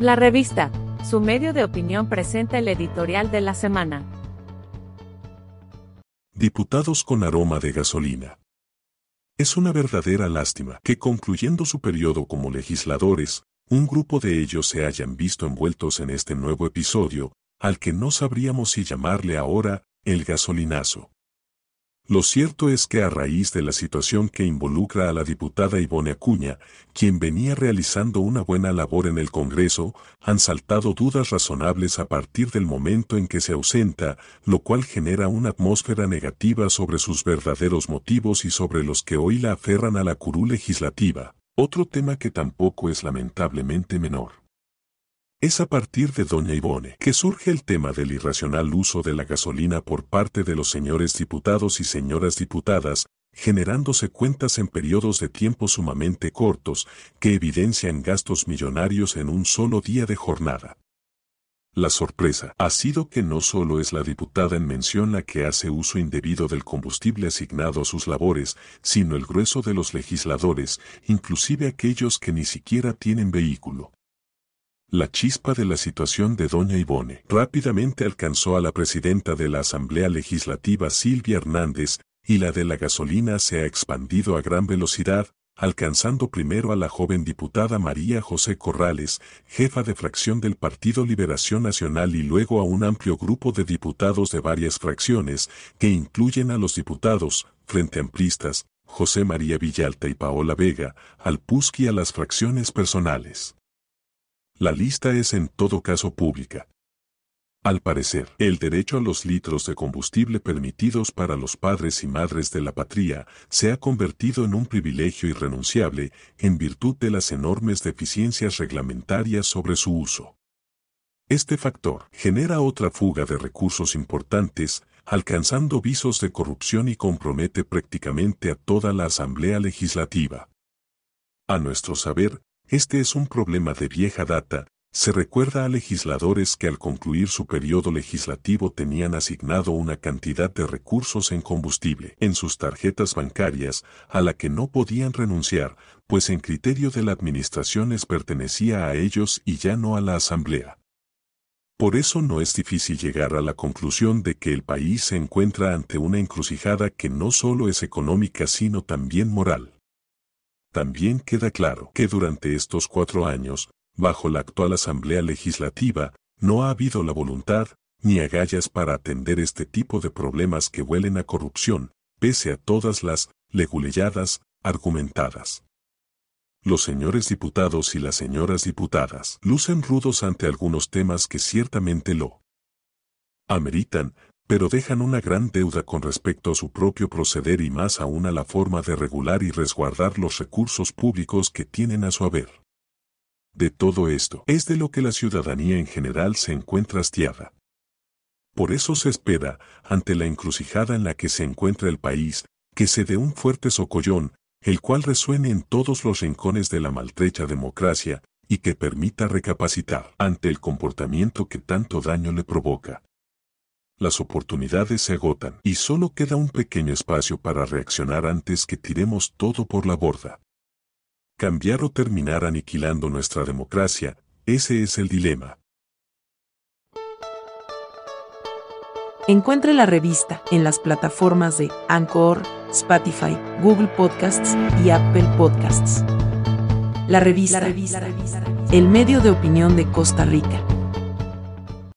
La revista, su medio de opinión presenta el editorial de la semana. Diputados con aroma de gasolina. Es una verdadera lástima que concluyendo su periodo como legisladores, un grupo de ellos se hayan visto envueltos en este nuevo episodio, al que no sabríamos si llamarle ahora el gasolinazo. Lo cierto es que a raíz de la situación que involucra a la diputada Ivone Acuña, quien venía realizando una buena labor en el Congreso, han saltado dudas razonables a partir del momento en que se ausenta, lo cual genera una atmósfera negativa sobre sus verdaderos motivos y sobre los que hoy la aferran a la curul legislativa, otro tema que tampoco es lamentablemente menor. Es a partir de Doña Ivone que surge el tema del irracional uso de la gasolina por parte de los señores diputados y señoras diputadas, generándose cuentas en periodos de tiempo sumamente cortos que evidencian gastos millonarios en un solo día de jornada. La sorpresa ha sido que no solo es la diputada en mención la que hace uso indebido del combustible asignado a sus labores, sino el grueso de los legisladores, inclusive aquellos que ni siquiera tienen vehículo. La chispa de la situación de doña Ivone rápidamente alcanzó a la presidenta de la Asamblea Legislativa Silvia Hernández, y la de la gasolina se ha expandido a gran velocidad, alcanzando primero a la joven diputada María José Corrales, jefa de fracción del Partido Liberación Nacional y luego a un amplio grupo de diputados de varias fracciones, que incluyen a los diputados, frente amplistas, José María Villalta y Paola Vega, al PUSC y a las fracciones personales. La lista es en todo caso pública. Al parecer, el derecho a los litros de combustible permitidos para los padres y madres de la patria se ha convertido en un privilegio irrenunciable en virtud de las enormes deficiencias reglamentarias sobre su uso. Este factor genera otra fuga de recursos importantes, alcanzando visos de corrupción y compromete prácticamente a toda la Asamblea Legislativa. A nuestro saber, este es un problema de vieja data, se recuerda a legisladores que al concluir su periodo legislativo tenían asignado una cantidad de recursos en combustible en sus tarjetas bancarias a la que no podían renunciar, pues en criterio de la administración les pertenecía a ellos y ya no a la Asamblea. Por eso no es difícil llegar a la conclusión de que el país se encuentra ante una encrucijada que no solo es económica sino también moral. También queda claro que durante estos cuatro años, bajo la actual Asamblea Legislativa, no ha habido la voluntad ni agallas para atender este tipo de problemas que huelen a corrupción, pese a todas las leguleyadas argumentadas. Los señores diputados y las señoras diputadas lucen rudos ante algunos temas que ciertamente lo ameritan, pero dejan una gran deuda con respecto a su propio proceder y más aún a la forma de regular y resguardar los recursos públicos que tienen a su haber. De todo esto es de lo que la ciudadanía en general se encuentra hastiada. Por eso se espera, ante la encrucijada en la que se encuentra el país, que se dé un fuerte socollón, el cual resuene en todos los rincones de la maltrecha democracia, y que permita recapacitar ante el comportamiento que tanto daño le provoca las oportunidades se agotan y solo queda un pequeño espacio para reaccionar antes que tiremos todo por la borda. Cambiar o terminar aniquilando nuestra democracia, ese es el dilema. Encuentre la revista en las plataformas de Anchor, Spotify, Google Podcasts y Apple Podcasts. La revista, el medio de opinión de Costa Rica.